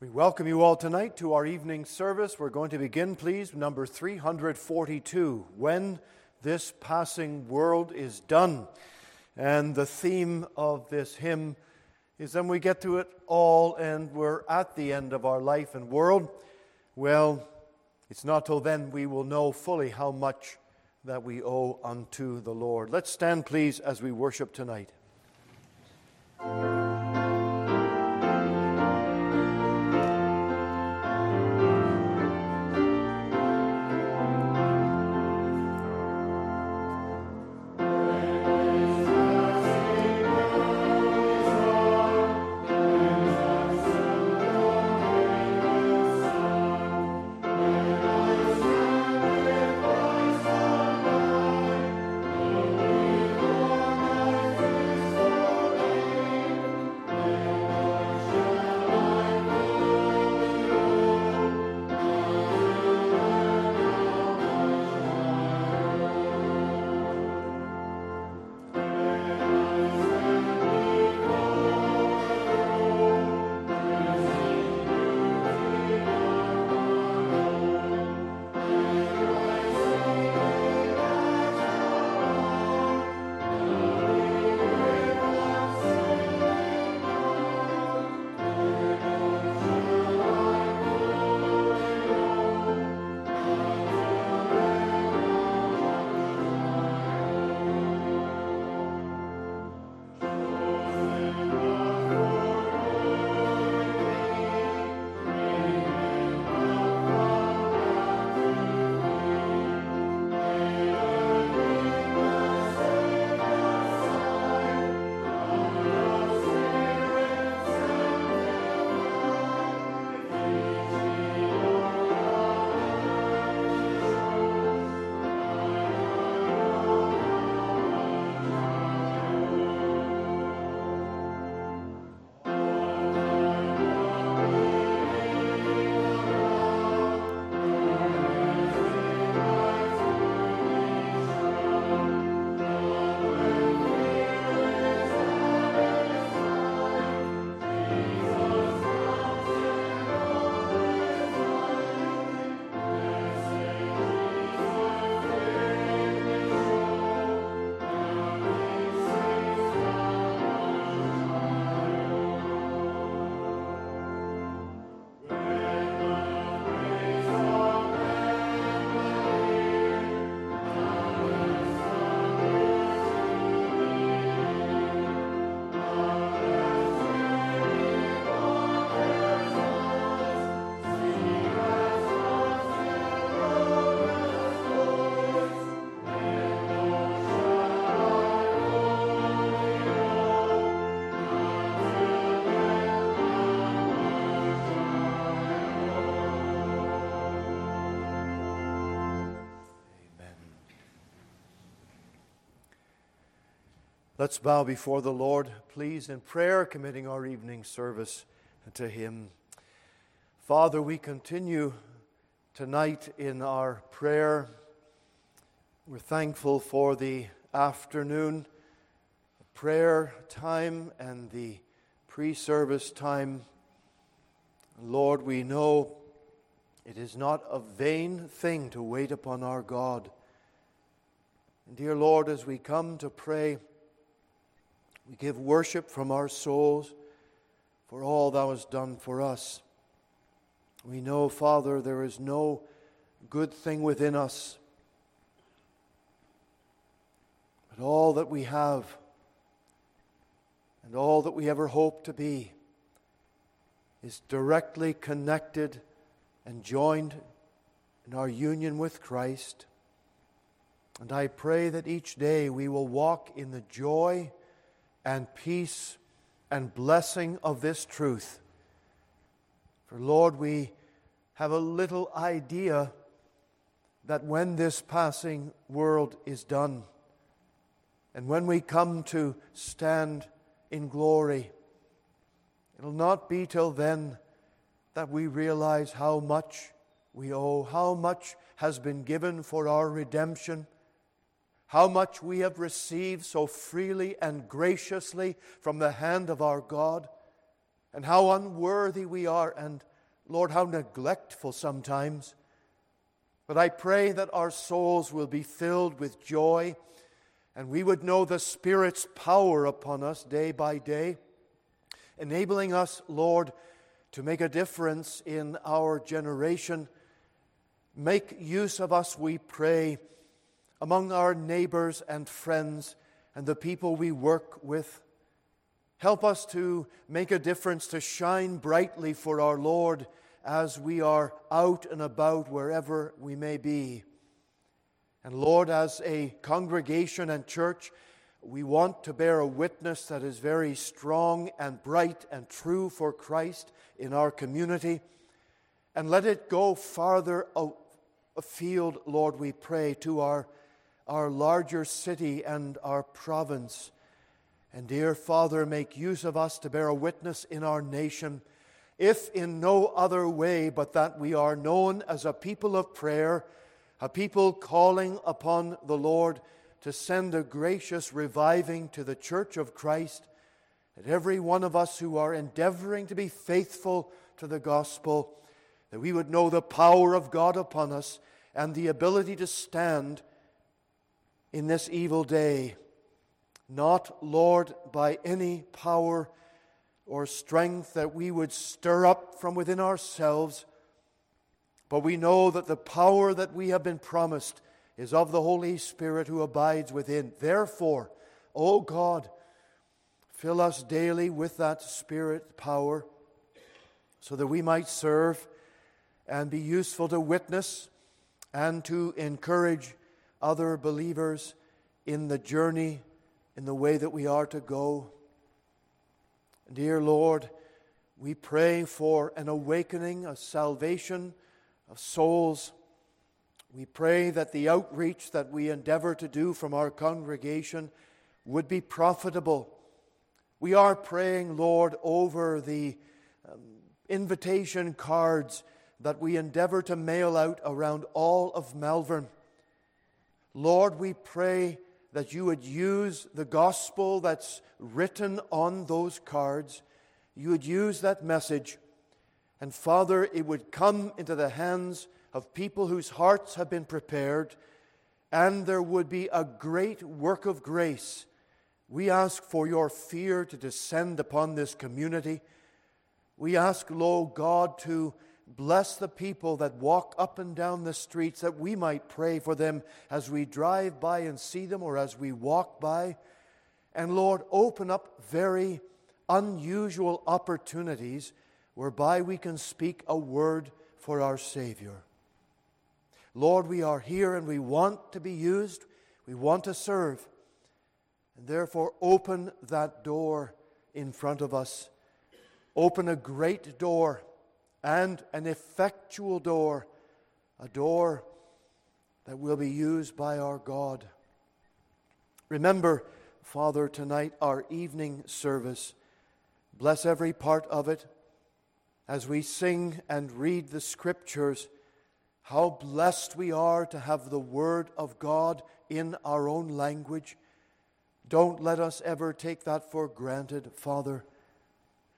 We welcome you all tonight to our evening service. We're going to begin, please, number 342 When This Passing World is Done. And the theme of this hymn is then we get to it all and we're at the end of our life and world. Well, it's not till then we will know fully how much that we owe unto the Lord. Let's stand, please, as we worship tonight. Let's bow before the Lord, please, in prayer, committing our evening service to Him. Father, we continue tonight in our prayer. We're thankful for the afternoon prayer time and the pre service time. Lord, we know it is not a vain thing to wait upon our God. And dear Lord, as we come to pray, we give worship from our souls for all thou hast done for us. We know, Father, there is no good thing within us, but all that we have and all that we ever hope to be is directly connected and joined in our union with Christ. And I pray that each day we will walk in the joy and peace and blessing of this truth. For Lord, we have a little idea that when this passing world is done, and when we come to stand in glory, it'll not be till then that we realize how much we owe, how much has been given for our redemption how much we have received so freely and graciously from the hand of our God, and how unworthy we are and Lord, how neglectful sometimes. But I pray that our souls will be filled with joy and we would know the Spirit's power upon us day by day, enabling us, Lord, to make a difference in our generation. Make use of us, we pray, among our neighbors and friends and the people we work with. Help us to make a difference, to shine brightly for our Lord as we are out and about wherever we may be. And Lord, as a congregation and church, we want to bear a witness that is very strong and bright and true for Christ in our community. And let it go farther out afield, Lord, we pray, to our, our larger city and our province. And dear Father, make use of us to bear a witness in our nation, if in no other way but that we are known as a people of prayer, a people calling upon the Lord to send a gracious reviving to the church of Christ, that every one of us who are endeavoring to be faithful to the gospel, that we would know the power of God upon us and the ability to stand in this evil day not, Lord, by any power or strength that we would stir up from within ourselves, but we know that the power that we have been promised is of the Holy Spirit who abides within. Therefore, O God, fill us daily with that Spirit power so that we might serve and be useful to witness and to encourage other believers in the journey in the way that we are to go. Dear Lord, we pray for an awakening, a salvation of souls. We pray that the outreach that we endeavor to do from our congregation would be profitable. We are praying, Lord, over the um, invitation cards that we endeavor to mail out around all of Malvern. Lord, we pray that you would use the gospel that's written on those cards. You would use that message. And Father, it would come into the hands of people whose hearts have been prepared, and there would be a great work of grace. We ask for your fear to descend upon this community. We ask, Lord God, to Bless the people that walk up and down the streets, that we might pray for them as we drive by and see them or as we walk by. And Lord, open up very unusual opportunities whereby we can speak a word for our Savior. Lord, we are here and we want to be used, we want to serve. And therefore, open that door in front of us. Open a great door and an effectual door, a door that will be used by our God. Remember, Father, tonight our evening service. Bless every part of it as we sing and read the Scriptures. How blessed we are to have the Word of God in our own language. Don't let us ever take that for granted, Father.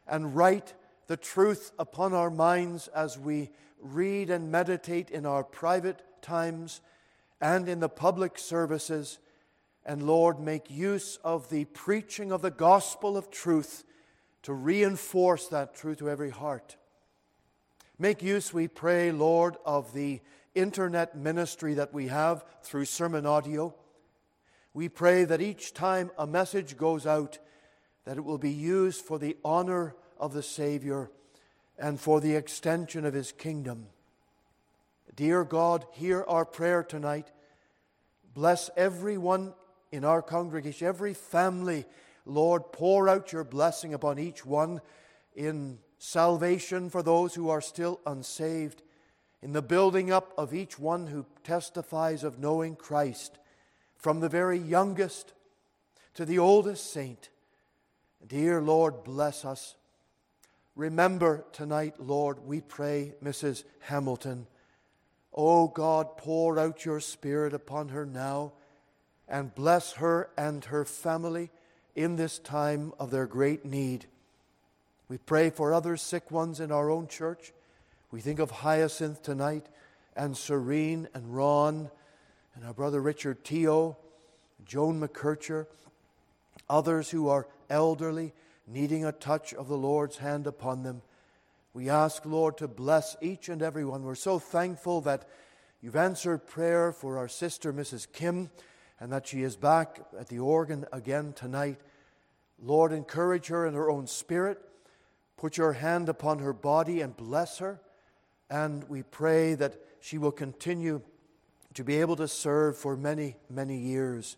And write the truth upon our minds as we read and meditate in our private times and in the public services. And Lord, make use of the preaching of the gospel of truth to reinforce that truth to every heart. Make use, we pray, Lord, of the internet ministry that we have through SermonAudio. We pray that each time a message goes out, that it will be used for the honor of the Savior and for the extension of His kingdom. Dear God, hear our prayer tonight. Bless everyone in our congregation, every family. Lord, pour out your blessing upon each one in salvation for those who are still unsaved, in the building up of each one who testifies of knowing Christ, from the very youngest to the oldest saint. Dear Lord, bless us. Remember tonight, Lord, we pray, Mrs. Hamilton. Oh God, pour out your Spirit upon her now and bless her and her family in this time of their great need. We pray for other sick ones in our own church. We think of Hyacinth tonight, and Serene, and Ron, and our brother Richard Teo, Joan McKercher, others who are elderly, needing a touch of the Lord's hand upon them. We ask, Lord, to bless each and every one. We're so thankful that you've answered prayer for our sister, Mrs. Kim, and that she is back at the organ again tonight. Lord, encourage her in her own spirit. Put your hand upon her body and bless her. And we pray that she will continue to be able to serve for many, many years.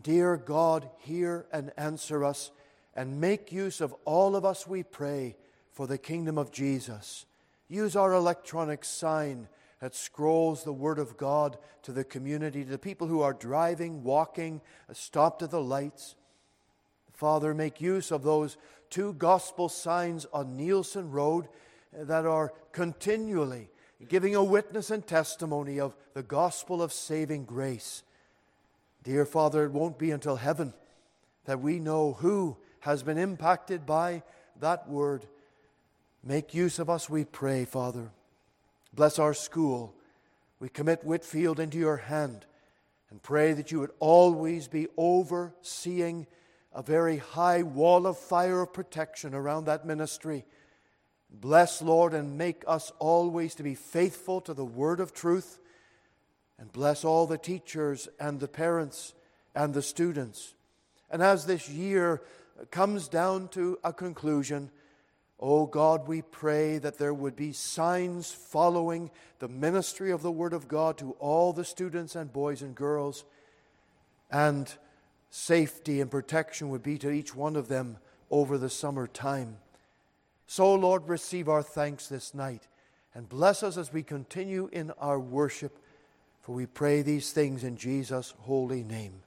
Dear God, hear and answer us and make use of all of us, we pray, for the kingdom of Jesus. Use our electronic sign that scrolls the Word of God to the community, to the people who are driving, walking, stopped at the lights. Father, make use of those two gospel signs on Neilson Road that are continually giving a witness and testimony of the gospel of saving grace. Dear Father, it won't be until heaven that we know who has been impacted by that word. Make use of us, we pray, Father. Bless our school. We commit Whitefield into your hand and pray that you would always be overseeing a very high wall of fire of protection around that ministry. Bless, Lord, and make us always to be faithful to the word of truth. And bless all the teachers and the parents and the students. And as this year comes down to a conclusion, oh God, we pray that there would be signs following the ministry of the Word of God to all the students and boys and girls, and safety and protection would be to each one of them over the summer time. So, Lord, receive our thanks this night and bless us as we continue in our worship, for we pray these things in Jesus' holy name.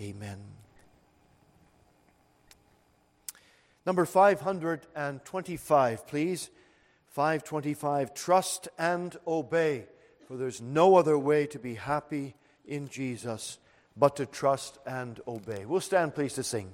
Amen. Number 525, please. 525, trust and obey, for there's no other way to be happy in Jesus but to trust and obey. We'll stand, please, to sing.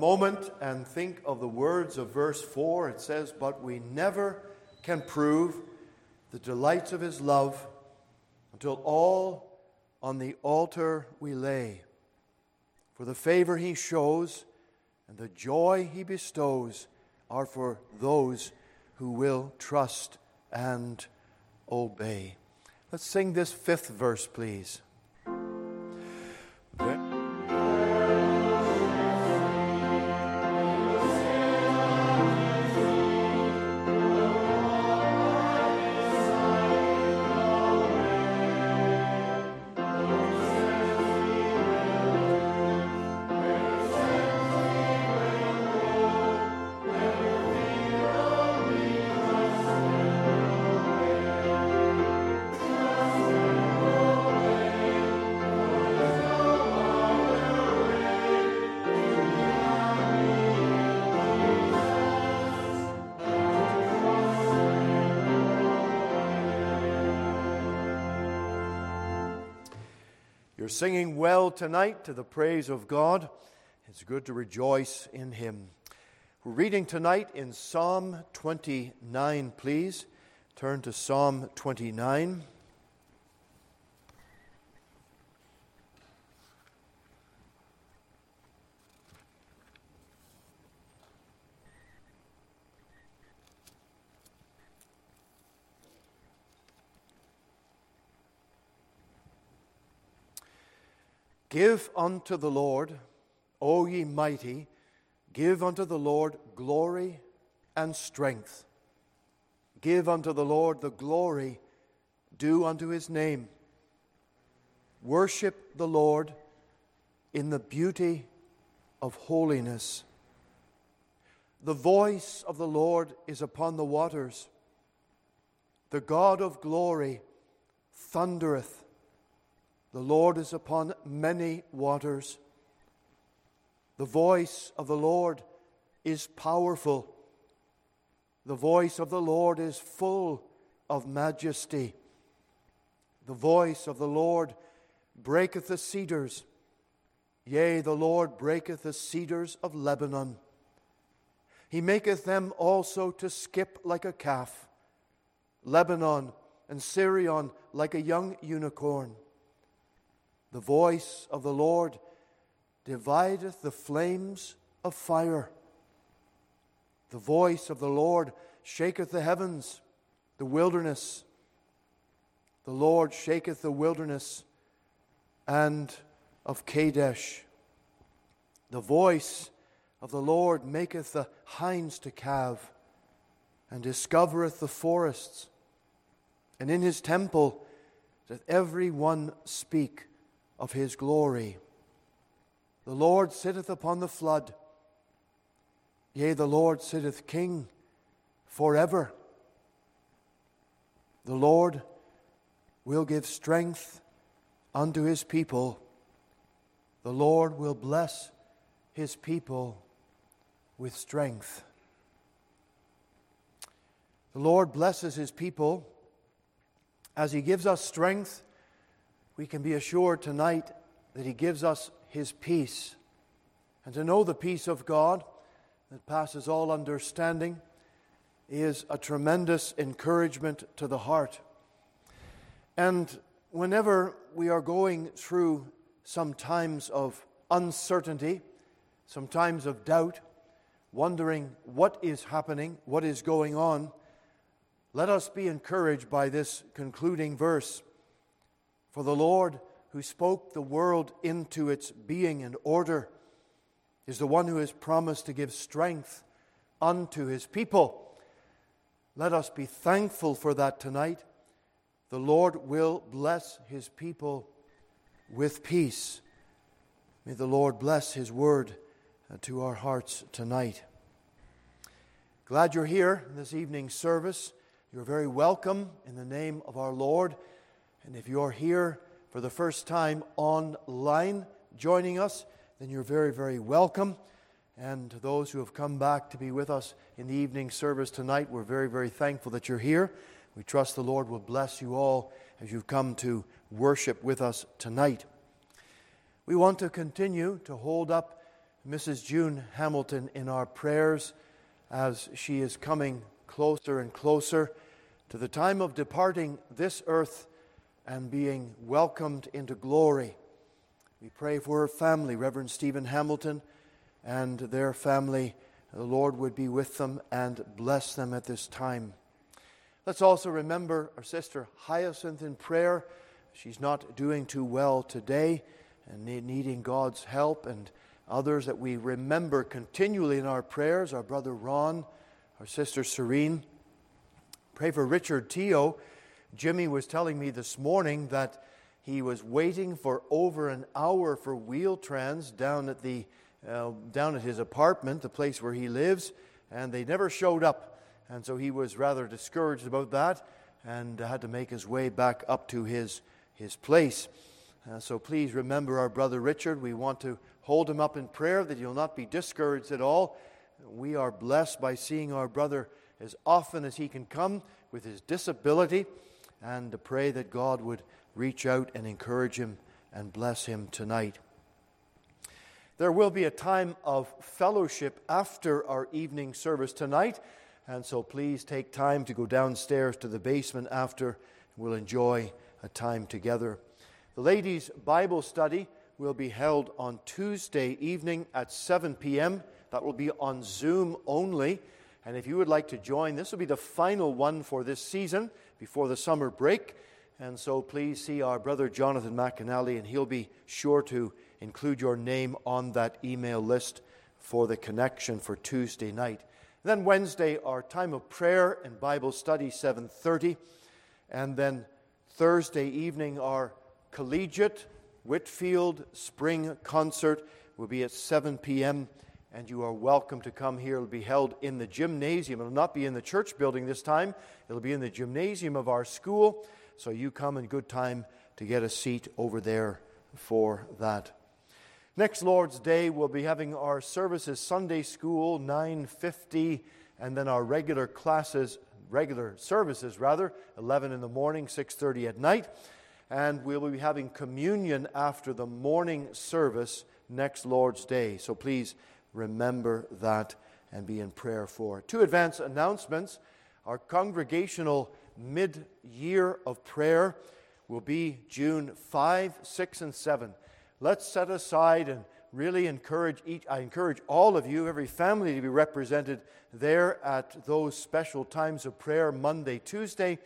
Moment and think of the words of verse 4. It says, But we never can prove the delights of his love until all on the altar we lay. For the favor he shows and the joy he bestows are for those who will trust and obey. Let's sing this fifth verse, please. Singing well tonight to the praise of God. It's good to rejoice in Him. We're reading tonight in Psalm 29, please. Turn to Psalm 29. Give unto the Lord, O ye mighty, give unto the Lord glory and strength. Give unto the Lord the glory due unto his name. Worship the Lord in the beauty of holiness. The voice of the Lord is upon the waters. The God of glory thundereth. The Lord is upon many waters. The voice of the Lord is powerful. The voice of the Lord is full of majesty. The voice of the Lord breaketh the cedars. Yea, the Lord breaketh the cedars of Lebanon. He maketh them also to skip like a calf, Lebanon and Sirion like a young unicorn. The voice of the Lord divideth the flames of fire. The voice of the Lord shaketh the heavens, the wilderness. The Lord shaketh the wilderness and of Kadesh. The voice of the Lord maketh the hinds to calve, and discovereth the forests. And in his temple doth every one speak of his glory. The Lord sitteth upon the flood. Yea, the Lord sitteth king forever. The Lord will give strength unto his people. The Lord will bless his people with strength. The Lord blesses his people as he gives us strength we can be assured tonight that He gives us His peace. And to know the peace of God that passes all understanding is a tremendous encouragement to the heart. And whenever we are going through some times of uncertainty, some times of doubt, wondering what is happening, what is going on, let us be encouraged by this concluding verse. For the Lord, who spoke the world into its being and order, is the one who has promised to give strength unto his people. Let us be thankful for that tonight. The Lord will bless his people with peace. May the Lord bless his word uh, to our hearts tonight. Glad you're here in this evening's service. You're very welcome in the name of our Lord. And if you're here for the first time online joining us, then you're very, very welcome. And to those who have come back to be with us in the evening service tonight, we're very, very thankful that you're here. We trust the Lord will bless you all as you've come to worship with us tonight. We want to continue to hold up Mrs. June Hamilton in our prayers as she is coming closer and closer to the time of departing this earth and being welcomed into glory. We pray for her family, Reverend Stephen Hamilton, and their family, the Lord would be with them and bless them at this time. Let's also remember our sister Hyacinth in prayer. She's not doing too well today and needing God's help, and others that we remember continually in our prayers our brother Ron, our sister Serene. Pray for Richard Teo. Jimmy was telling me this morning that he was waiting for over an hour for Wheel-Trans down at the uh, down at his apartment, the place where he lives, and they never showed up. And so he was rather discouraged about that and had to make his way back up to his, his place. Uh, so please remember our brother Richard. We want to hold him up in prayer that he'll not be discouraged at all. We are blessed by seeing our brother as often as he can come with his disability and to pray that God would reach out and encourage him and bless him tonight. There will be a time of fellowship after our evening service tonight, and so please take time to go downstairs to the basement after. We'll enjoy a time together. The ladies' Bible study will be held on Tuesday evening at 7 p.m. That will be on Zoom only. And if you would like to join, this will be the final one for this season before the summer break. And so please see our brother Jonathan McAnally, and he'll be sure to include your name on that email list for the connection for Tuesday night. And then Wednesday, our time of prayer and Bible study, 7.30. And then Thursday evening, our collegiate Whitefield spring concert will be at 7 p.m. And you are welcome to come here. It will be held in the gymnasium. It will not be in the church building this time. It will be in the gymnasium of our school. So you come in good time to get a seat over there for that. Next Lord's Day, we'll be having our services Sunday school, 9.50, and then our regular classes, regular services rather, 11 in the morning, 6.30 at night. And we'll be having communion after the morning service next Lord's Day. So please remember that and be in prayer for. Two advance announcements. Our congregational mid year of prayer will be June 5, 6, and 7 let's set aside and really encourage each, I encourage all of you, every family to be represented there at those special times of prayer, Monday, Tuesday,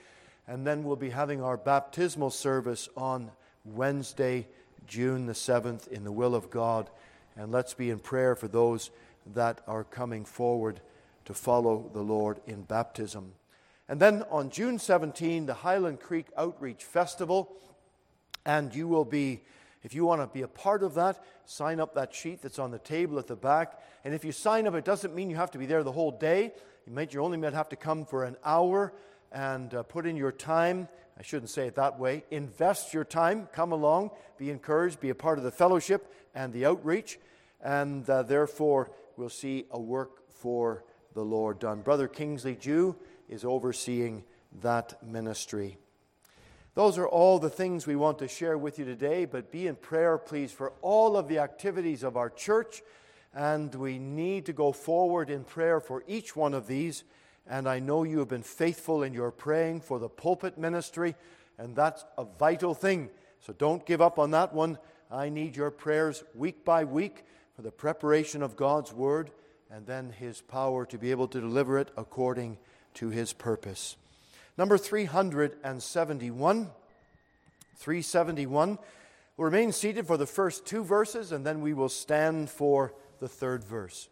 and then we'll be having our baptismal service on Wednesday, June the 7th, in the will of God. And let's be in prayer for those that are coming forward to follow the Lord in baptism. And then on June 17, the Highland Creek Outreach Festival, and you will be if you want to be a part of that, sign up that sheet that's on the table at the back. And if you sign up, it doesn't mean you have to be there the whole day. You might, you only might have to come for an hour and uh, put in your time. I shouldn't say it that way. Invest your time. Come along. Be encouraged. Be a part of the fellowship and the outreach. And uh, therefore, we'll see a work for the Lord done. Brother Kingsley Jew is overseeing that ministry. Those are all the things we want to share with you today, but be in prayer, please, for all of the activities of our church. And we need to go forward in prayer for each one of these. And I know you have been faithful in your praying for the pulpit ministry, and that's a vital thing. So don't give up on that one. I need your prayers week by week for the preparation of God's word and then his power to be able to deliver it according to his purpose. Number 371. 371. We'll remain seated for the first two verses, and then we will stand for the third verse.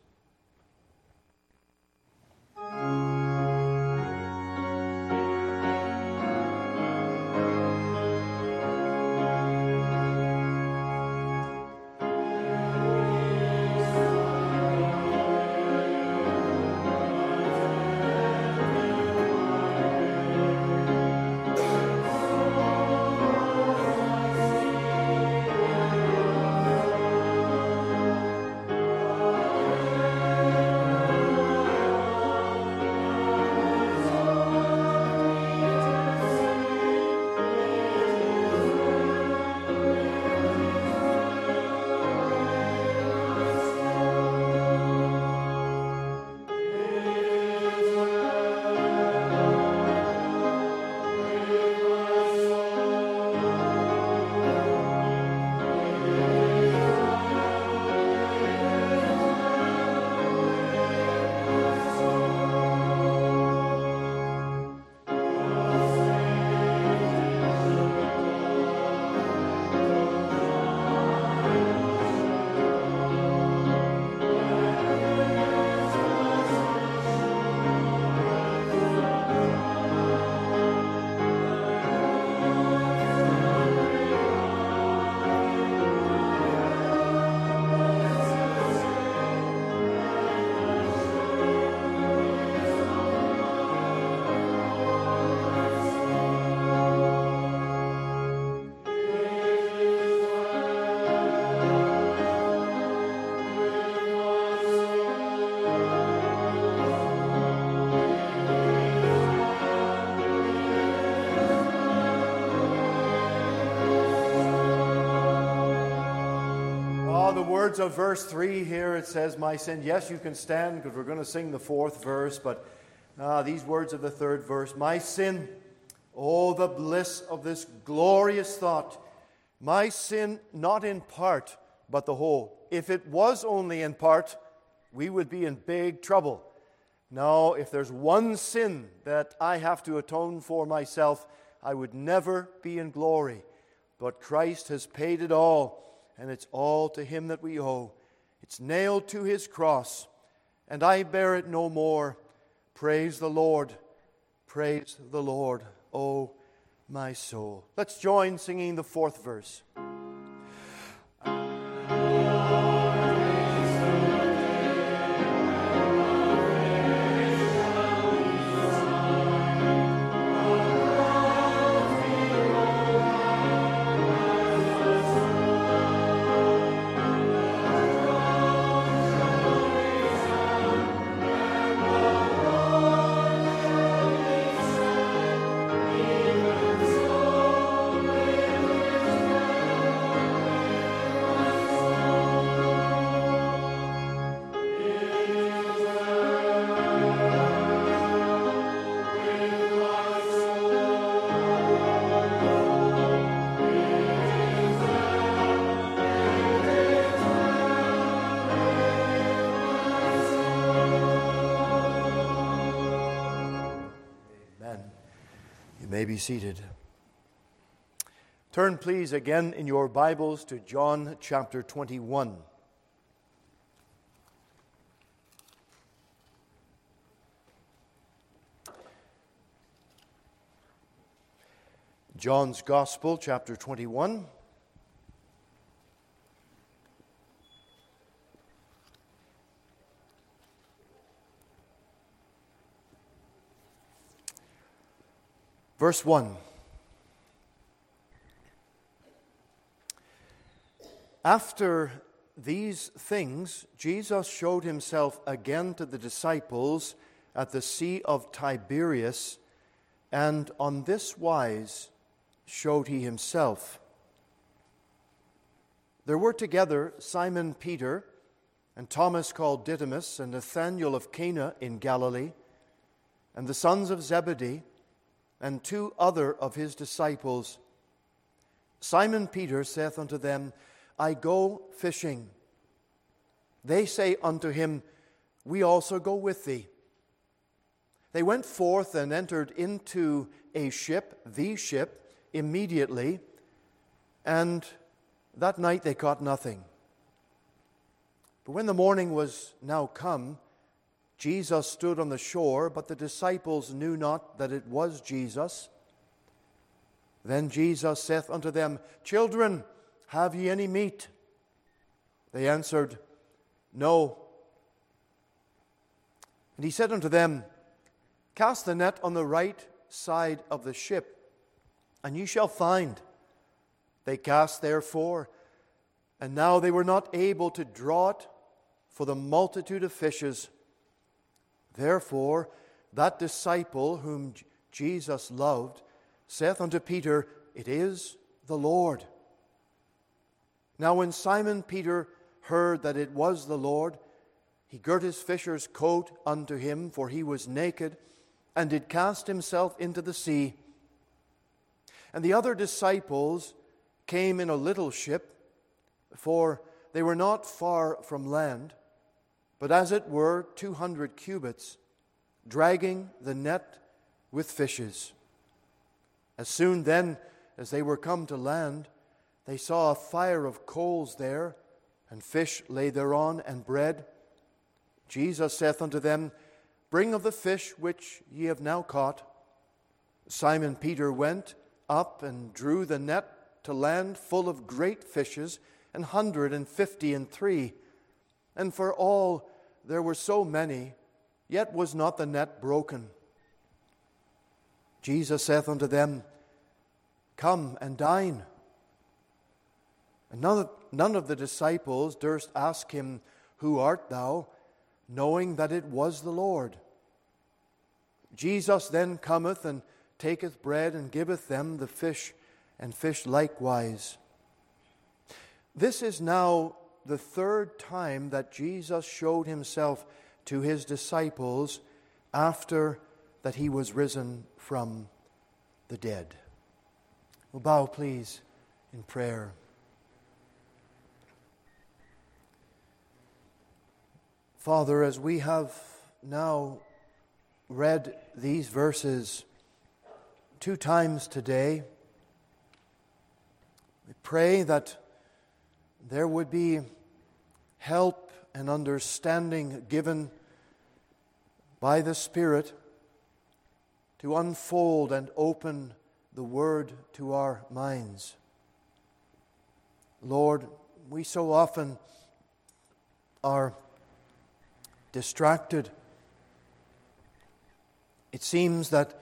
Words of verse 3 here, it says, My sin. Yes, you can stand because we're going to sing the fourth verse, but uh, these words of the third verse My sin, oh, the bliss of this glorious thought. My sin, not in part, but the whole. If it was only in part, we would be in big trouble. Now, if there's one sin that I have to atone for myself, I would never be in glory. But Christ has paid it all, and it's all to Him that we owe. It's nailed to His cross, and I bear it no more. Praise the Lord. Praise the Lord, O my soul. Let's join singing the fourth verse. Be seated. Turn, please, again in your Bibles to John chapter 21. John's Gospel, chapter 21. Verse 1. After these things, Jesus showed himself again to the disciples at the Sea of Tiberias, and on this wise showed he himself. There were together Simon Peter, and Thomas called Didymus, and Nathanael of Cana in Galilee, and the sons of Zebedee and two other of his disciples. Simon Peter saith unto them, I go fishing. They say unto him, We also go with thee. They went forth and entered into a ship, the ship, immediately, and that night they caught nothing. But when the morning was now come, Jesus stood on the shore, but the disciples knew not that it was Jesus. Then Jesus saith unto them, Children, have ye any meat? They answered, No. And he said unto them, Cast the net on the right side of the ship, and ye shall find. They cast therefore, and now they were not able to draw it for the multitude of fishes. Therefore, that disciple whom Jesus loved saith unto Peter, It is the Lord. Now, when Simon Peter heard that it was the Lord, he girt his fisher's coat unto him, for he was naked, and did cast himself into the sea. And the other disciples came in a little ship, for they were not far from land but as it were 200 cubits, dragging the net with fishes. As soon then as they were come to land, they saw a fire of coals there, and fish lay thereon, and bread. Jesus saith unto them, Bring of the fish which ye have now caught. Simon Peter went up and drew the net to land full of great fishes, an hundred and fifty and three. And for all there were so many, yet was not the net broken. Jesus saith unto them, Come and dine. And none of, none of the disciples durst ask him, Who art thou? knowing that it was the Lord. Jesus then cometh and taketh bread and giveth them the fish, and fish likewise. This is now the third time that Jesus showed himself to his disciples after that he was risen from the dead. Well, bow, please, in prayer. Father, as we have now read these verses two times today, we pray that there would be help and understanding given by the Spirit to unfold and open the Word to our minds. Lord, we so often are distracted. It seems that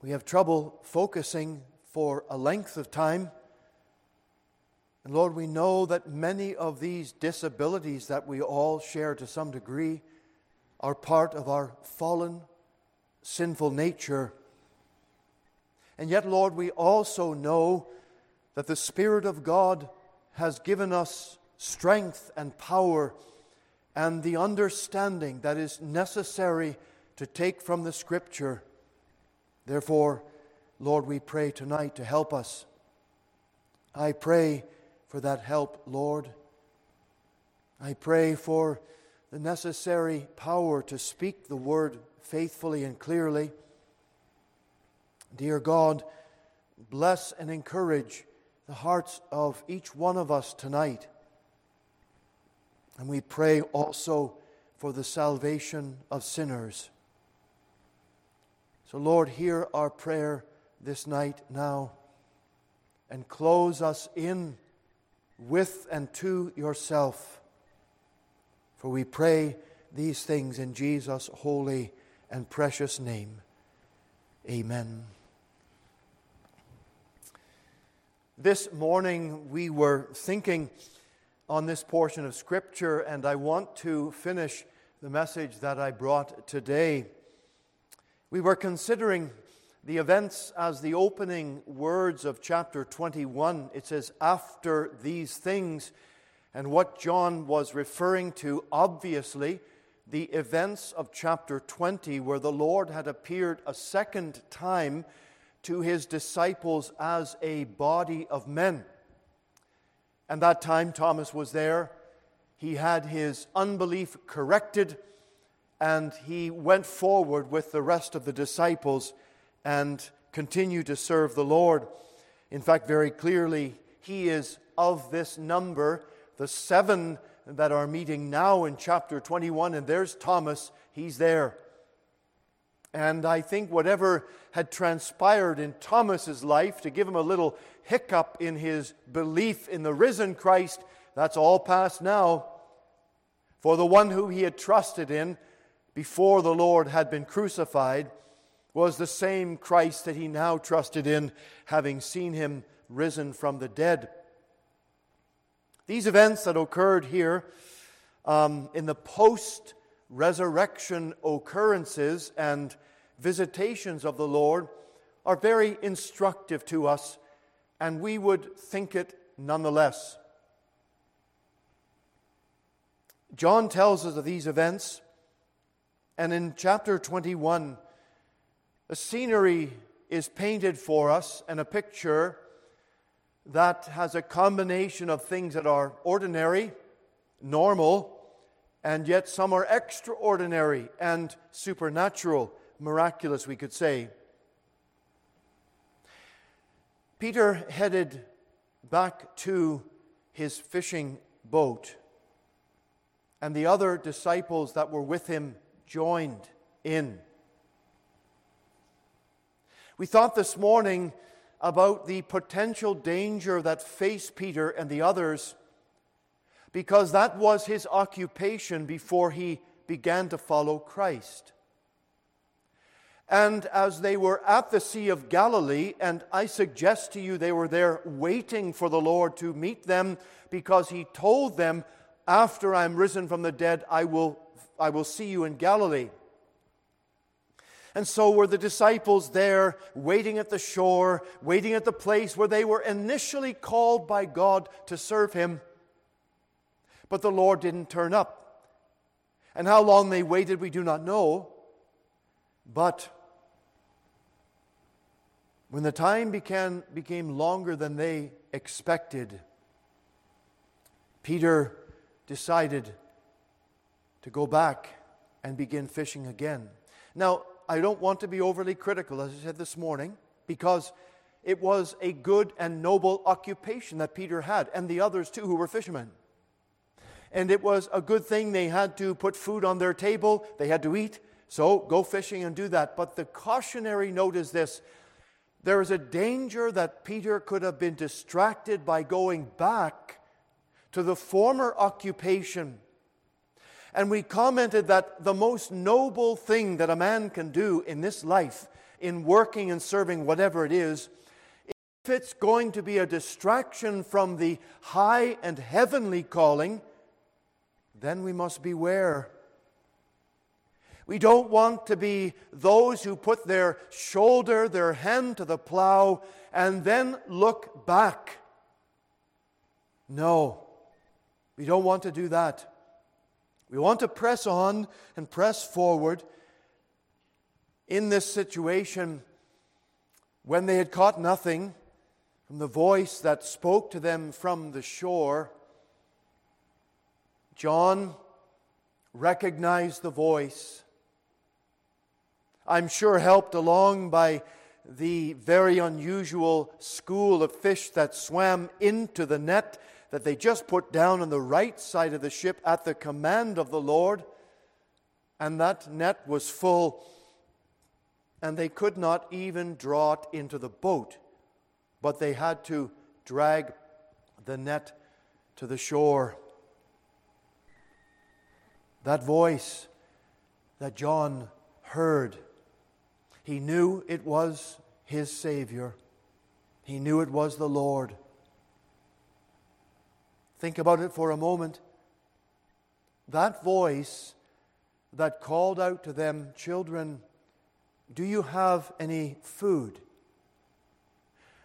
we have trouble focusing for a length of time. And Lord, we know that many of these disabilities that we all share to some degree are part of our fallen, sinful nature. And yet, Lord, we also know that the Spirit of God has given us strength and power and the understanding that is necessary to take from the Scripture. Therefore, Lord, we pray tonight to help us. I pray for that help, Lord. I pray for the necessary power to speak the word faithfully and clearly. Dear God, bless and encourage the hearts of each one of us tonight. And we pray also for the salvation of sinners. So, Lord, hear our prayer this night now and close us in with and to yourself. For we pray these things in Jesus' holy and precious name. Amen. This morning we were thinking on this portion of Scripture, and I want to finish the message that I brought today. We were considering the events as the opening words of chapter 21. It says, After these things, and what John was referring to, obviously, the events of chapter 20, where the Lord had appeared a second time to his disciples as a body of men. And that time Thomas was there. He had his unbelief corrected and he went forward with the rest of the disciples and continue to serve the Lord. In fact, very clearly, he is of this number, the seven that are meeting now in chapter 21, and there's Thomas, he's there. And I think whatever had transpired in Thomas's life to give him a little hiccup in his belief in the risen Christ, that's all past now. For the one who he had trusted in before the Lord had been crucified was the same Christ that he now trusted in, having seen him risen from the dead. These events that occurred here um, in the post resurrection occurrences and visitations of the Lord are very instructive to us, and we would think it nonetheless. John tells us of these events, and in chapter 21, a scenery is painted for us and a picture that has a combination of things that are ordinary, normal, and yet some are extraordinary and supernatural, miraculous, we could say. Peter headed back to his fishing boat, and the other disciples that were with him joined in. We thought this morning about the potential danger that faced Peter and the others because that was his occupation before he began to follow Christ. And as they were at the Sea of Galilee, and I suggest to you they were there waiting for the Lord to meet them because he told them, After I'm risen from the dead, I will, I will see you in Galilee. And so were the disciples there, waiting at the shore, waiting at the place where they were initially called by God to serve Him. But the Lord didn't turn up. And how long they waited, we do not know. But when the time became longer than they expected, Peter decided to go back and begin fishing again. Now, I don't want to be overly critical, as I said this morning, because it was a good and noble occupation that Peter had, and the others too, who were fishermen. And it was a good thing they had to put food on their table, they had to eat, so go fishing and do that. But the cautionary note is this there is a danger that Peter could have been distracted by going back to the former occupation. And we commented that the most noble thing that a man can do in this life, in working and serving whatever it is, if it's going to be a distraction from the high and heavenly calling, then we must beware. We don't want to be those who put their shoulder, their hand to the plow, and then look back. No, we don't want to do that. We want to press on and press forward in this situation when they had caught nothing from the voice that spoke to them from the shore. John recognized the voice. I'm sure helped along by the very unusual school of fish that swam into the net that they just put down on the right side of the ship at the command of the Lord. And that net was full, and they could not even draw it into the boat, but they had to drag the net to the shore. That voice that John heard, he knew it was his Savior. He knew it was the Lord. Think about it for a moment. That voice that called out to them, Children, do you have any food?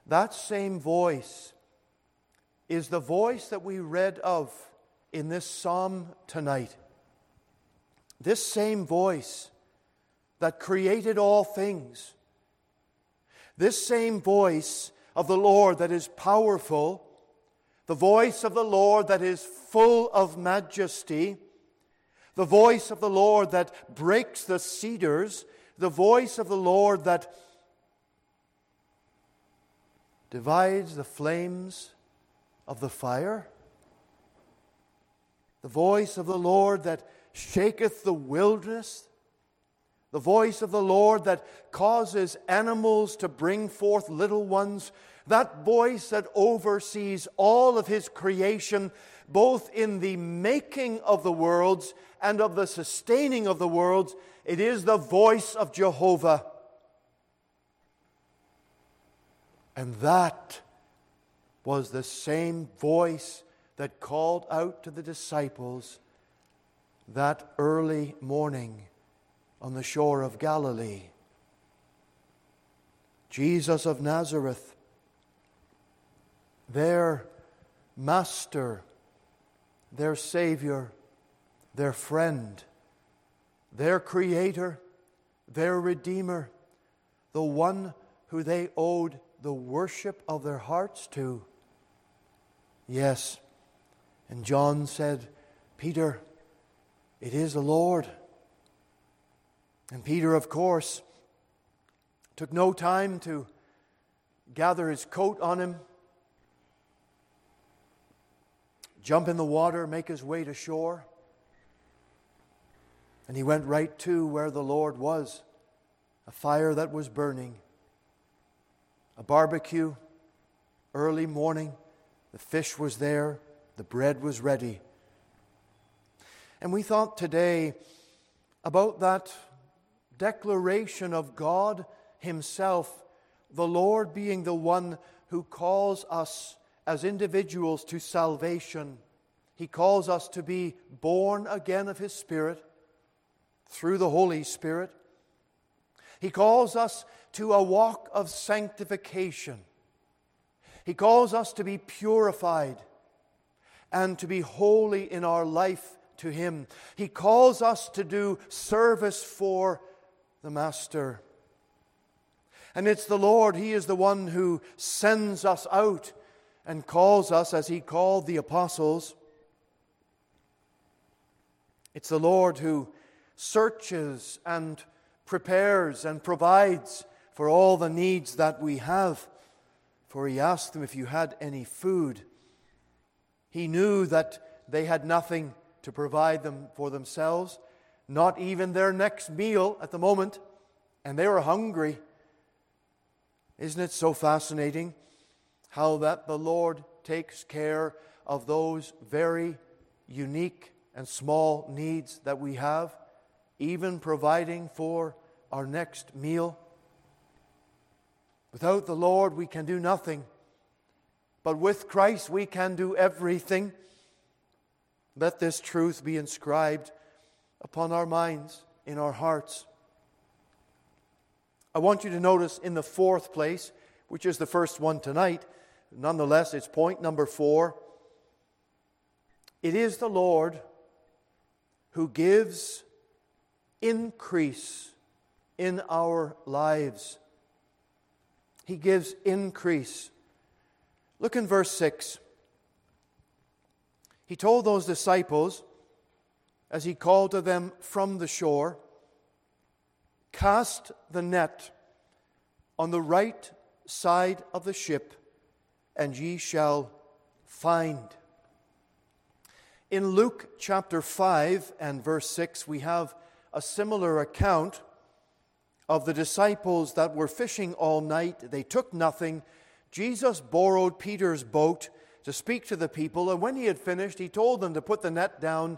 That same voice is the voice that we read of in this psalm tonight. This same voice that created all things, this same voice of the Lord that is powerful, the voice of the Lord that is full of majesty, the voice of the Lord that breaks the cedars, the voice of the Lord that divides the flames of the fire, the voice of the Lord that shaketh the wilderness, the voice of the Lord that causes animals to bring forth little ones, that voice that oversees all of his creation, both in the making of the worlds and of the sustaining of the worlds, it is the voice of Jehovah. And that was the same voice that called out to the disciples that early morning on the shore of Galilee. Jesus of Nazareth, their master, their Savior, their friend, their Creator, their Redeemer, the one who they owed the worship of their hearts to. Yes, and John said, Peter, it is the Lord. And Peter, of course, took no time to gather his coat on him, jump in the water, make his way to shore. And he went right to where the Lord was a fire that was burning, a barbecue, early morning. The fish was there, the bread was ready. And we thought today about that declaration of God Himself, the Lord being the one who calls us as individuals to salvation. He calls us to be born again of His Spirit through the Holy Spirit. He calls us to a walk of sanctification. He calls us to be purified and to be holy in our life to Him. He calls us to do service for the Master. And it's the Lord, He is the one who sends us out and calls us as He called the apostles. It's the Lord who searches and prepares and provides for all the needs that we have. For He asked them if you had any food. He knew that they had nothing to provide them for themselves, not even their next meal at the moment, and they were hungry. Isn't it so fascinating how that the Lord takes care of those very unique and small needs that we have, even providing for our next meal? Without the Lord, we can do nothing. But with Christ, we can do everything. Let this truth be inscribed upon our minds, in our hearts. I want you to notice in the fourth place, which is the first one tonight, nonetheless, it's point number four. It is the Lord who gives increase in our lives. He gives increase. Look in verse 6. He told those disciples, as he called to them from the shore, Cast the net on the right side of the ship, and ye shall find. In Luke chapter 5 and verse 6, we have a similar account of the disciples that were fishing all night. They took nothing. Jesus borrowed Peter's boat to speak to the people, and when he had finished, he told them to put the net down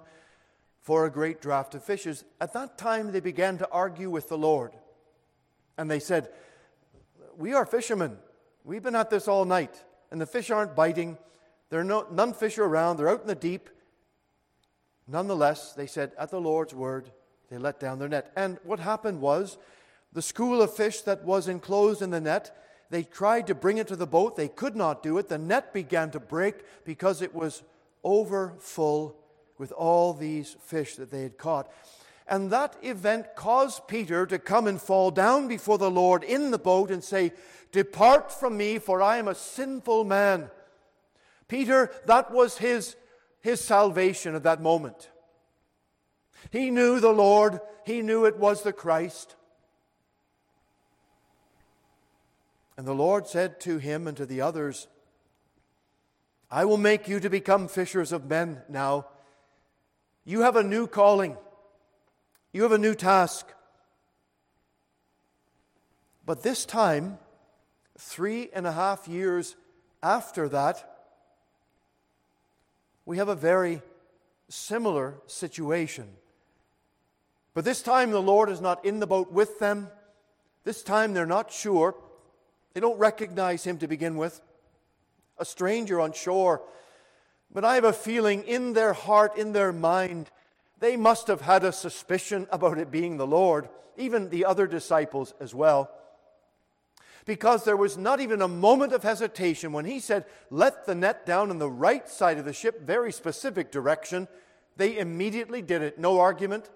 for a great draught of fishes. At that time, they began to argue with the Lord. And they said, We are fishermen. We've been at this all night, and the fish aren't biting. There are no, none fish are around. They're out in the deep. Nonetheless, they said, At the Lord's word, they let down their net. And what happened was, the school of fish that was enclosed in the net, they tried to bring it to the boat. They could not do it. The net began to break because it was over full with all these fish that they had caught. And that event caused Peter to come and fall down before the Lord in the boat and say, Depart from me, for I am a sinful man. Peter, that was his, his salvation at that moment. He knew the Lord, he knew it was the Christ. And the Lord said to him and to the others, I will make you to become fishers of men now. You have a new calling, you have a new task. But this time, three and a half years after that, we have a very similar situation. But this time, the Lord is not in the boat with them. This time, they're not sure. They don't recognize Him to begin with. A stranger on shore but I have a feeling in their heart, in their mind, they must have had a suspicion about it being the Lord, even the other disciples as well. Because there was not even a moment of hesitation when he said, Let the net down on the right side of the ship, very specific direction. They immediately did it. No argument,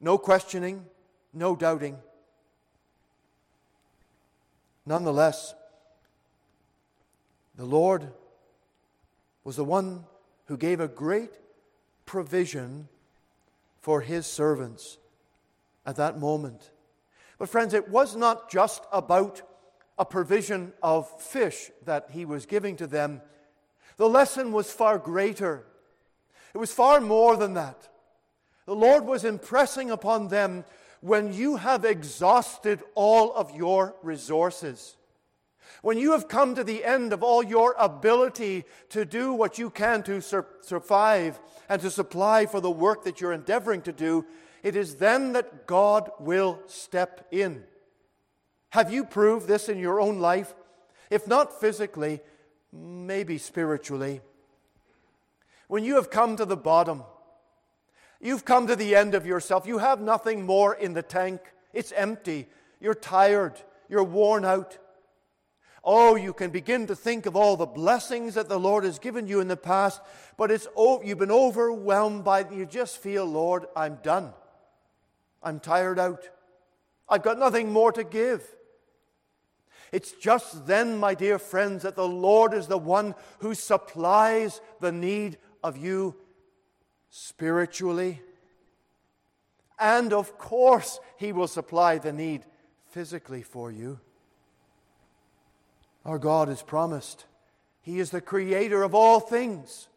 no questioning, no doubting. Nonetheless, the Lord was the one who gave a great provision for his servants at that moment. But, friends, it was not just about a provision of fish that he was giving to them. The lesson was far greater. It was far more than that. The Lord was impressing upon them when you have exhausted all of your resources, when you have come to the end of all your ability to do what you can to sur- survive and to supply for the work that you're endeavoring to do, it is then that God will step in. Have you proved this in your own life? If not physically, maybe spiritually. When you have come to the bottom, you've come to the end of yourself, you have nothing more in the tank, it's empty, you're tired, you're worn out. Oh, you can begin to think of all the blessings that the Lord has given you in the past, but it's you've been overwhelmed by you just feel, Lord, I'm done. I'm tired out. I've got nothing more to give. It's just then, my dear friends, that the Lord is the one who supplies the need of you spiritually. And of course, He will supply the need physically for you. Our God has promised. He is the creator of all things.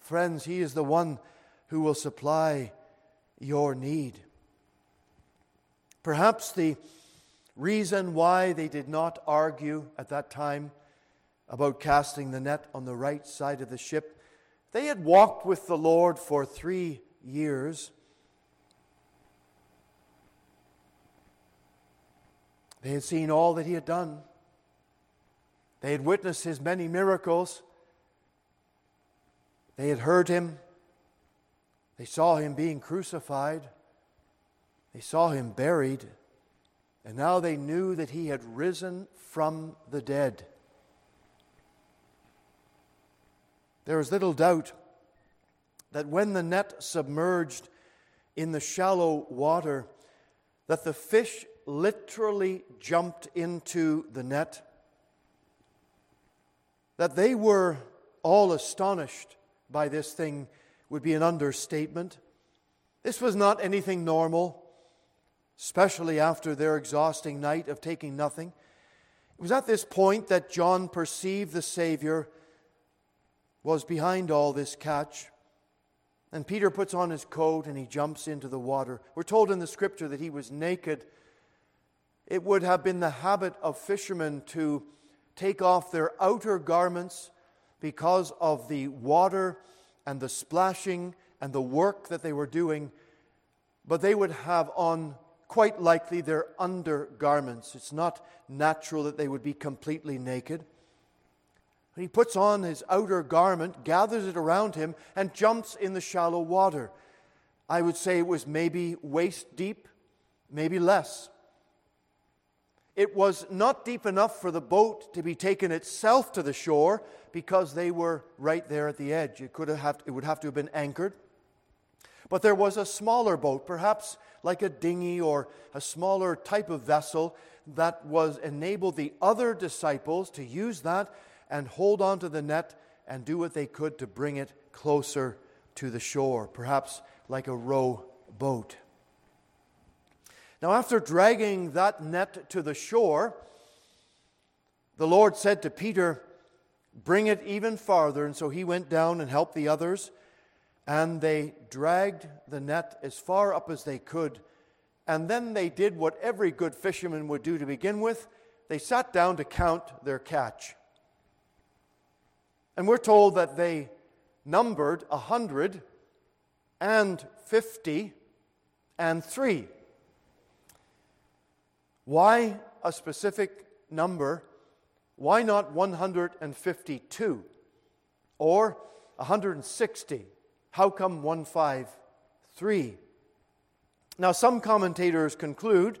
Friends, He is the one who will supply your need. Perhaps the reason why they did not argue at that time about casting the net on the right side of the ship, they had walked with the Lord for three years. They had seen all that He had done. They had witnessed his many miracles. They had heard him. They saw him being crucified. They saw him buried. And now they knew that he had risen from the dead. There is little doubt that when the net submerged in the shallow water, that the fish literally jumped into the net that they were all astonished by this thing would be an understatement. This was not anything normal, especially after their exhausting night of taking nothing. It was at this point that John perceived the Savior was behind all this catch. And Peter puts on his coat and he jumps into the water. We're told in the scripture that he was naked. It would have been the habit of fishermen to take off their outer garments because of the water and the splashing and the work that they were doing, but they would have on quite likely their undergarments. It's not natural that they would be completely naked. He puts on his outer garment, gathers it around him, and jumps in the shallow water. I would say it was maybe waist deep, maybe less. It was not deep enough for the boat to be taken itself to the shore because they were right there at the edge. It, could have, it would have to have been anchored. But there was a smaller boat, perhaps like a dinghy or a smaller type of vessel, that was enabled the other disciples to use that and hold on to the net and do what they could to bring it closer to the shore, perhaps like a row boat. Now, after dragging that net to the shore, the Lord said to Peter, Bring it even farther. And so he went down and helped the others, and they dragged the net as far up as they could. And then they did what every good fisherman would do to begin with they sat down to count their catch. And we're told that they numbered a hundred and fifty and three. Why a specific number? Why not 152 or 160? How come 153? Now, some commentators conclude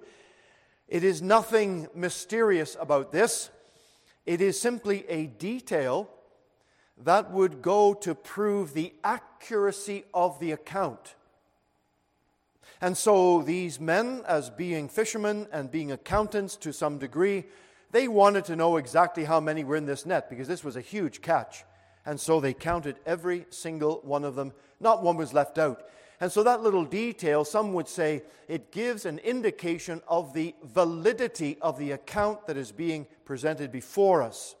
it is nothing mysterious about this. It is simply a detail that would go to prove the accuracy of the account. And so these men, as being fishermen and being accountants to some degree, they wanted to know exactly how many were in this net because this was a huge catch. And so they counted every single one of them. Not one was left out. And so that little detail, some would say, it gives an indication of the validity of the account that is being presented before us.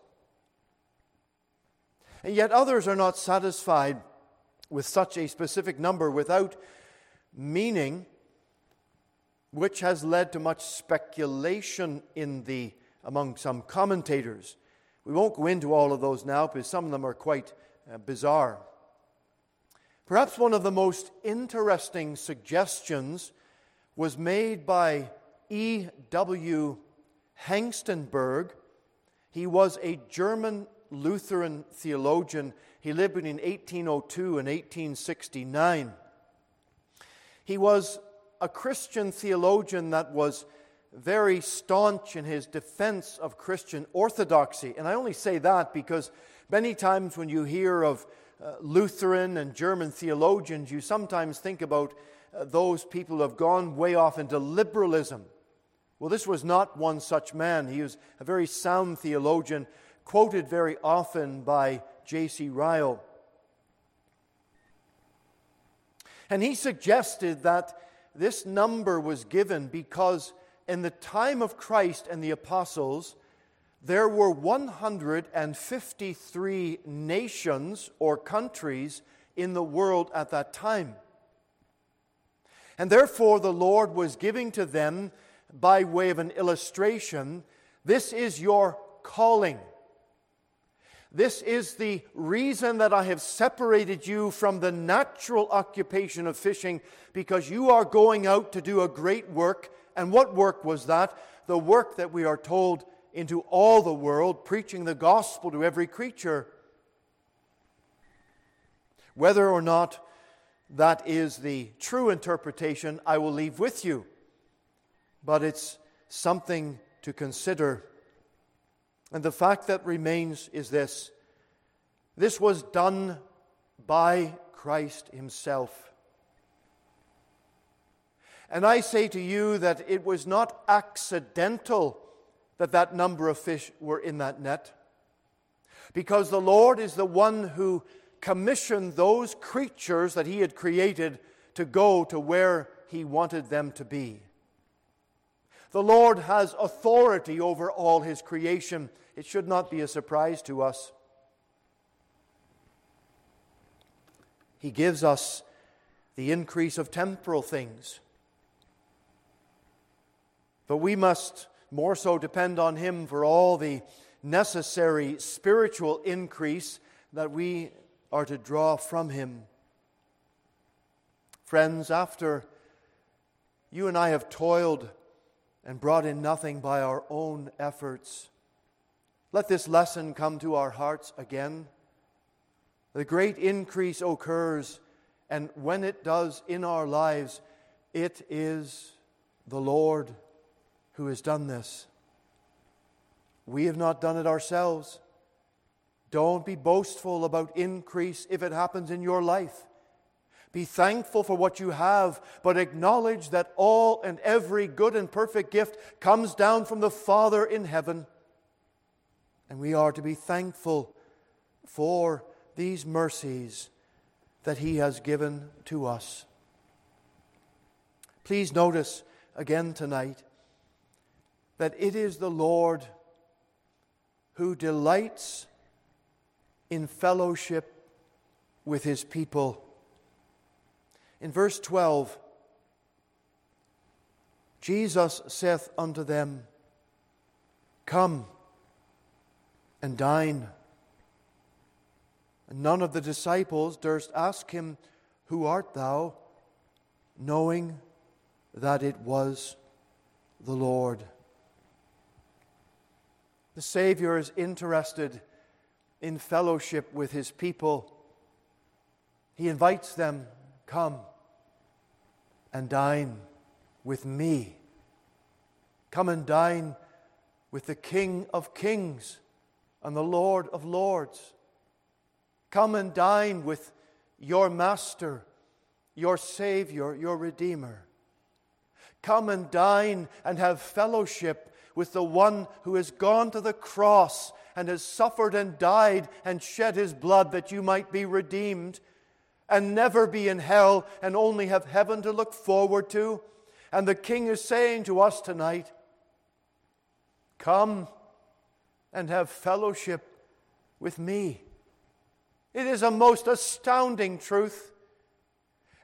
And yet others are not satisfied with such a specific number without meaning which has led to much speculation in the, among some commentators. We won't go into all of those now because some of them are quite uh, bizarre. Perhaps one of the most interesting suggestions was made by E.W. Hengstenberg. He was a German Lutheran theologian. He lived between 1802 and 1869. He was a Christian theologian that was very staunch in his defense of Christian orthodoxy. And I only say that because many times when you hear of uh, Lutheran and German theologians, you sometimes think about uh, those people who have gone way off into liberalism. Well, this was not one such man. He was a very sound theologian, quoted very often by J.C. Ryle. And he suggested that this number was given because in the time of Christ and the apostles, there were 153 nations or countries in the world at that time. And therefore, the Lord was giving to them, by way of an illustration, this is your calling. This is the reason that I have separated you from the natural occupation of fishing, because you are going out to do a great work and what work was that? The work that we are told into all the world, preaching the gospel to every creature. Whether or not that is the true interpretation, I will leave with you. But it's something to consider. And the fact that remains is this this was done by Christ Himself. And I say to you that it was not accidental that that number of fish were in that net. Because the Lord is the one who commissioned those creatures that He had created to go to where He wanted them to be. The Lord has authority over all His creation. It should not be a surprise to us. He gives us the increase of temporal things. But we must more so depend on Him for all the necessary spiritual increase that we are to draw from Him. Friends, after you and I have toiled and brought in nothing by our own efforts, let this lesson come to our hearts again. The great increase occurs, and when it does in our lives, it is the Lord who has done this. We have not done it ourselves. Don't be boastful about increase if it happens in your life. Be thankful for what you have, but acknowledge that all and every good and perfect gift comes down from the Father in heaven. And we are to be thankful for these mercies that He has given to us. Please notice again tonight that it is the Lord who delights in fellowship with his people. In verse 12, Jesus saith unto them, Come and dine. And none of the disciples durst ask him, Who art thou? knowing that it was the Lord. The Savior is interested in fellowship with his people. He invites them, Come and dine with me. Come and dine with the King of Kings and the Lord of Lords. Come and dine with your Master, your Savior, your Redeemer. Come and dine and have fellowship with the one who has gone to the cross and has suffered and died and shed his blood that you might be redeemed and never be in hell and only have heaven to look forward to. And the King is saying to us tonight, Come and have fellowship with me. It is a most astounding truth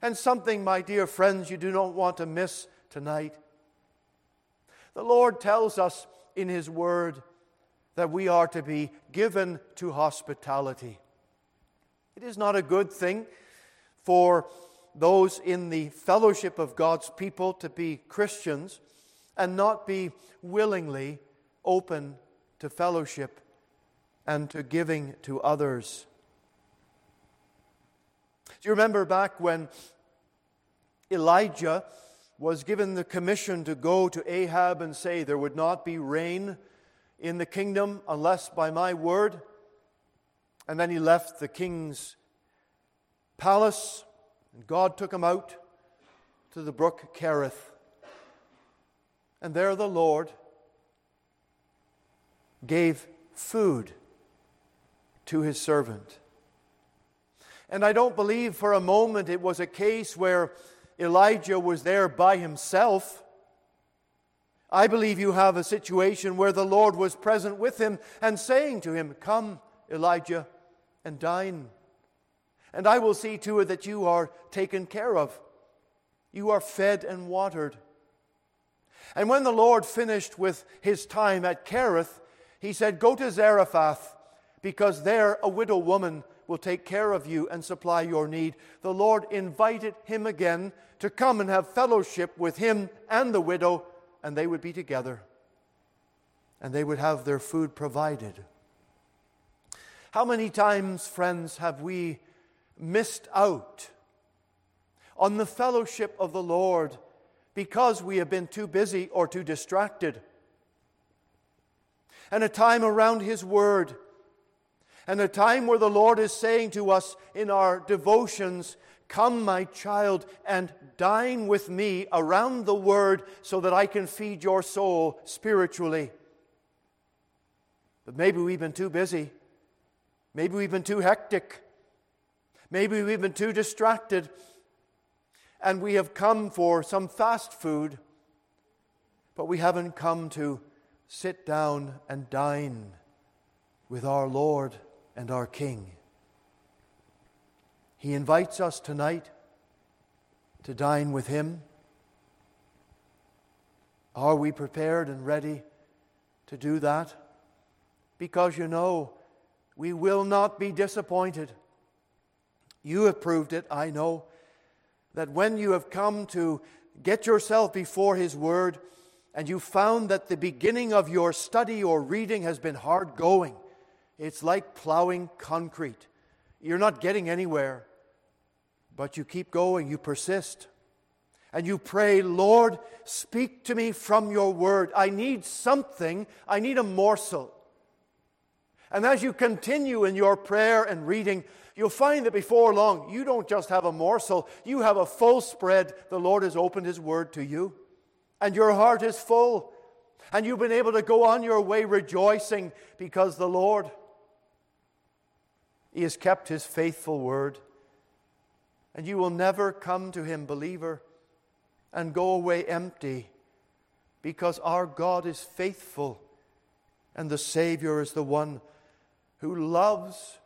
and something, my dear friends, you do not want to miss tonight. The Lord tells us in His Word that we are to be given to hospitality. It is not a good thing for those in the fellowship of God's people to be Christians and not be willingly open to fellowship and to giving to others. Do you remember back when Elijah was given the commission to go to Ahab and say, There would not be rain in the kingdom unless by my word. And then he left the king's palace, and God took him out to the brook Kerith. And there the Lord gave food to his servant. And I don't believe for a moment it was a case where Elijah was there by himself. I believe you have a situation where the Lord was present with him and saying to him, Come, Elijah, and dine. And I will see to it that you are taken care of. You are fed and watered. And when the Lord finished with his time at Kerith, he said, Go to Zarephath, because there a widow woman will take care of you and supply your need. The Lord invited him again to come and have fellowship with him and the widow, and they would be together. And they would have their food provided. How many times, friends, have we missed out on the fellowship of the Lord because we have been too busy or too distracted? And a time around His Word and a time where the Lord is saying to us in our devotions, Come, my child, and dine with me around the Word so that I can feed your soul spiritually. But maybe we've been too busy. Maybe we've been too hectic. Maybe we've been too distracted. And we have come for some fast food, but we haven't come to sit down and dine with our Lord and our King. He invites us tonight to dine with Him. Are we prepared and ready to do that? Because you know, we will not be disappointed. You have proved it, I know, that when you have come to get yourself before His Word and you found that the beginning of your study or reading has been hard going, it's like plowing concrete. You're not getting anywhere, but you keep going, you persist. And you pray, Lord, speak to me from your word. I need something, I need a morsel. And as you continue in your prayer and reading, you'll find that before long, you don't just have a morsel, you have a full spread. The Lord has opened His word to you, and your heart is full. And you've been able to go on your way rejoicing because the Lord he has kept his faithful word. And you will never come to him, believer, and go away empty because our God is faithful and the Savior is the one who loves,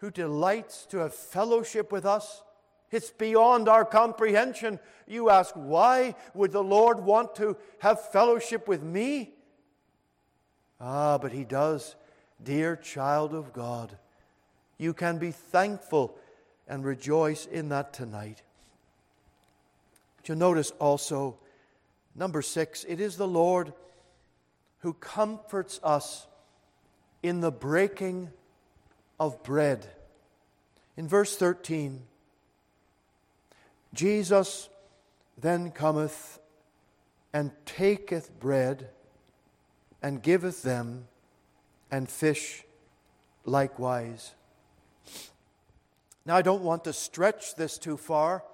who delights to have fellowship with us. It's beyond our comprehension. You ask, why would the Lord want to have fellowship with me? Ah, but He does, dear child of God. You can be thankful and rejoice in that tonight. But you notice also, number six, it is the Lord who comforts us in the breaking of bread. In verse 13, Jesus then cometh and taketh bread and giveth them, and fish likewise. Now, I don't want to stretch this too far,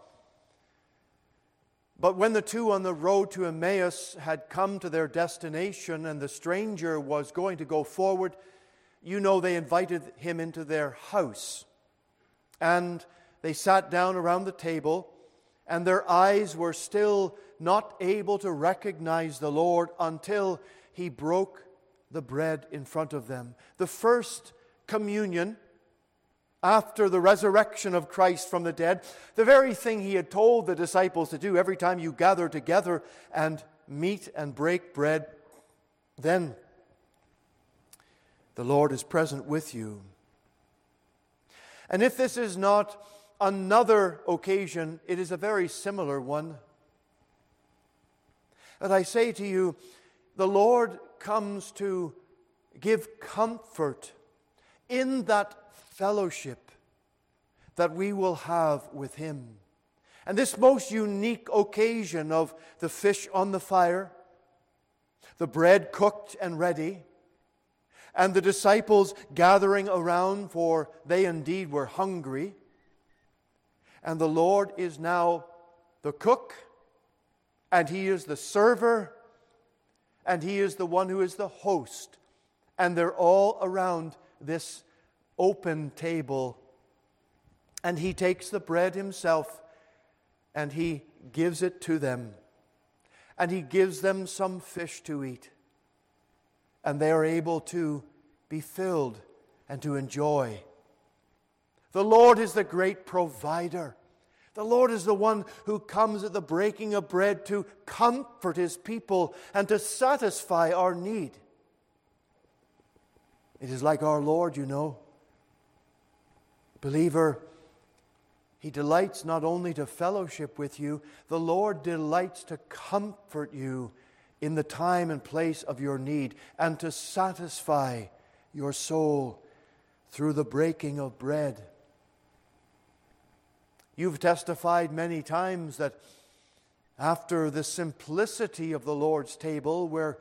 but when the two on the road to Emmaus had come to their destination and the stranger was going to go forward, you know they invited him into their house. And they sat down around the table, and their eyes were still not able to recognize the Lord until he broke the bread in front of them. The first communion after the resurrection of Christ from the dead, the very thing he had told the disciples to do every time you gather together and meet and break bread, then the Lord is present with you. And if this is not another occasion, it is a very similar one. And I say to you, the Lord comes to give comfort in that fellowship that we will have with Him. And this most unique occasion of the fish on the fire, the bread cooked and ready, and the disciples gathering around, for they indeed were hungry. And the Lord is now the cook, and He is the server, and He is the one who is the host. And they're all around this open table. And He takes the bread Himself and He gives it to them. And He gives them some fish to eat and they are able to be filled and to enjoy. The Lord is the great provider. The Lord is the one who comes at the breaking of bread to comfort his people and to satisfy our need. It is like our Lord, you know. Believer, he delights not only to fellowship with you, the Lord delights to comfort you in the time and place of your need and to satisfy your soul through the breaking of bread. You've testified many times that after the simplicity of the Lord's table, where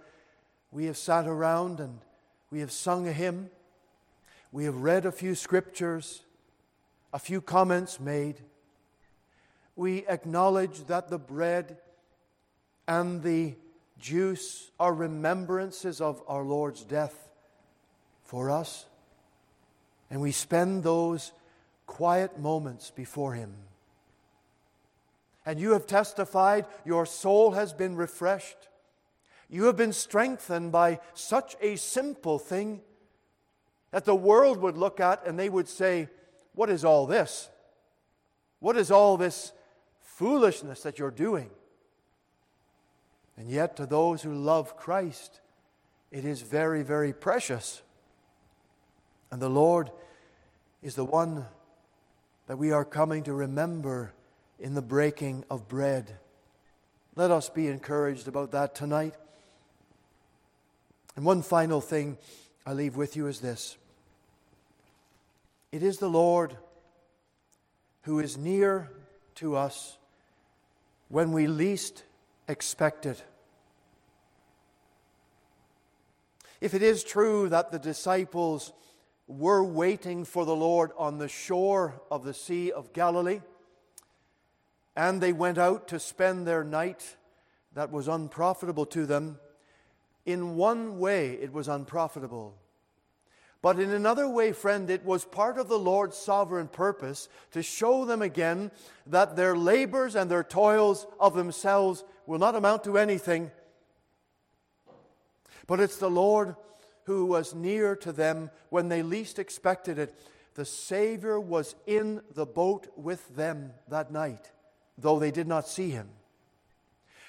we have sat around and we have sung a hymn, we have read a few scriptures, a few comments made, we acknowledge that the bread and the juice are remembrances of our Lord's death for us. And we spend those quiet moments before Him. And you have testified, your soul has been refreshed. You have been strengthened by such a simple thing that the world would look at and they would say, What is all this? What is all this foolishness that you're doing? And yet, to those who love Christ, it is very, very precious. And the Lord is the one that we are coming to remember in the breaking of bread. Let us be encouraged about that tonight. And one final thing I leave with you is this it is the Lord who is near to us when we least expect it. If it is true that the disciples were waiting for the Lord on the shore of the Sea of Galilee, and they went out to spend their night that was unprofitable to them, in one way it was unprofitable. But in another way, friend, it was part of the Lord's sovereign purpose to show them again that their labors and their toils of themselves will not amount to anything. But it's the Lord who was near to them when they least expected it. The Savior was in the boat with them that night, though they did not see him.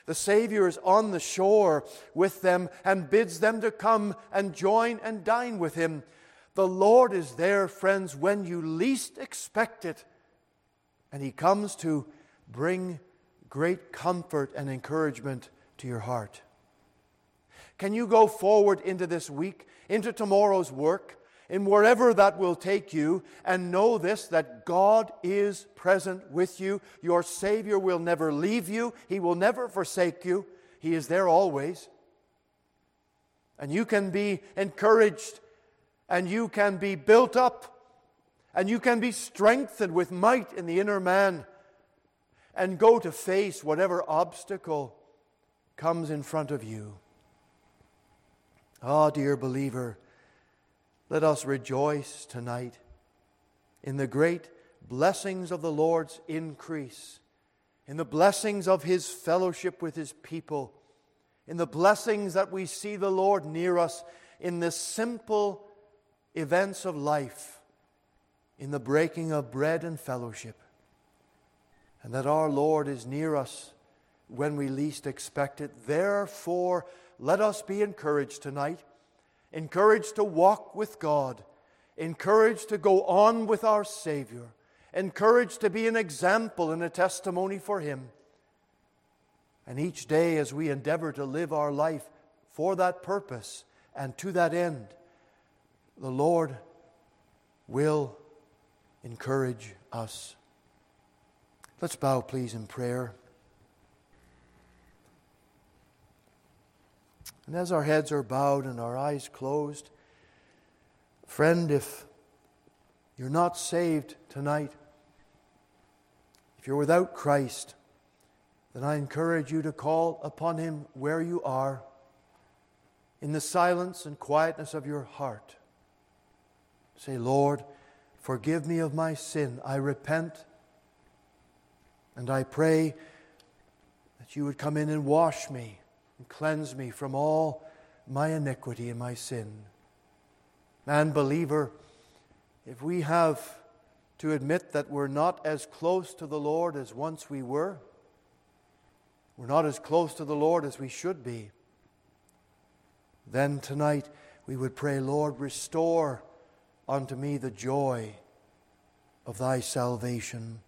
The Savior is on the shore with them and bids them to come and join and dine with him. The Lord is there, friends, when you least expect it. And He comes to bring great comfort and encouragement to your heart. Can you go forward into this week, into tomorrow's work, in wherever that will take you, and know this that God is present with you? Your Savior will never leave you, He will never forsake you, He is there always. And you can be encouraged and you can be built up and you can be strengthened with might in the inner man and go to face whatever obstacle comes in front of you. Ah, oh, dear believer, let us rejoice tonight in the great blessings of the Lord's increase, in the blessings of His fellowship with His people, in the blessings that we see the Lord near us in this simple events of life in the breaking of bread and fellowship, and that our Lord is near us when we least expect it. Therefore, let us be encouraged tonight, encouraged to walk with God, encouraged to go on with our Savior, encouraged to be an example and a testimony for Him. And each day, as we endeavor to live our life for that purpose and to that end, the Lord will encourage us. Let's bow, please, in prayer. And as our heads are bowed and our eyes closed, friend, if you're not saved tonight, if you're without Christ, then I encourage you to call upon Him where you are, in the silence and quietness of your heart. Say, Lord, forgive me of my sin. I repent and I pray that you would come in and wash me and cleanse me from all my iniquity and my sin. Man, believer, if we have to admit that we're not as close to the Lord as once we were, we're not as close to the Lord as we should be, then tonight we would pray, Lord, restore unto me the joy of thy salvation.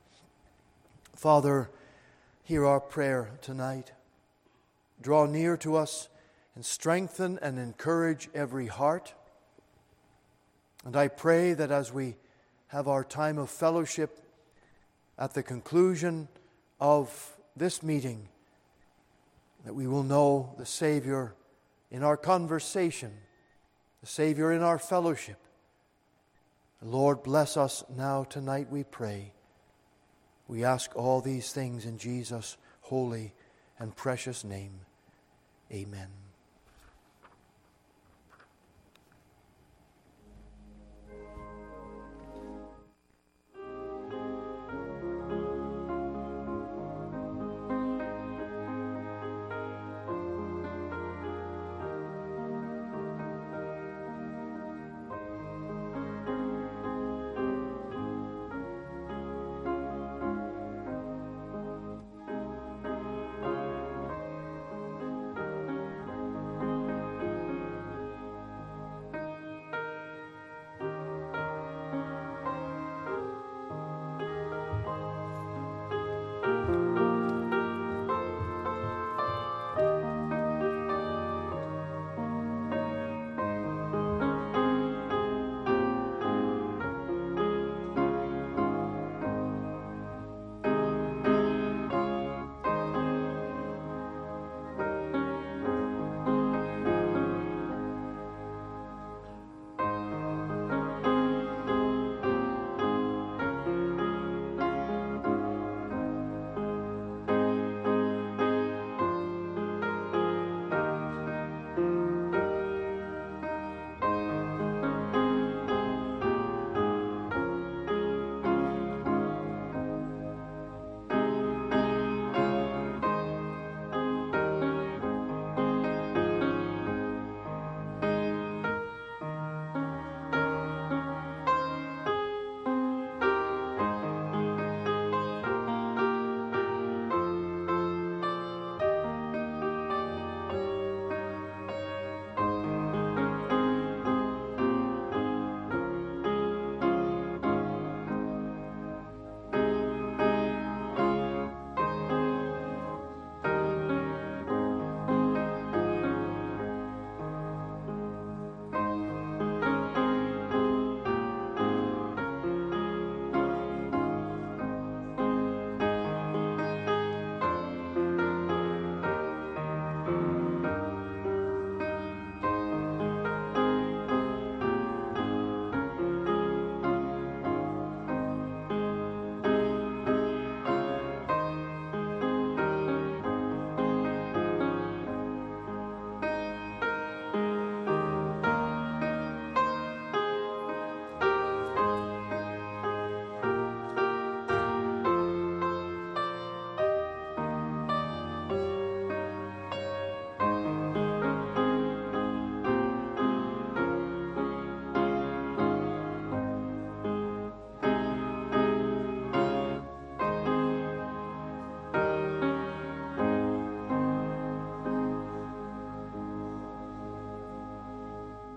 Father, hear our prayer tonight. Draw near to us and strengthen and encourage every heart. And I pray that as we have our time of fellowship at the conclusion of this meeting, that we will know the Savior in our conversation, the Savior in our fellowship. Lord, bless us now tonight, we pray. We ask all these things in Jesus' holy and precious name. Amen.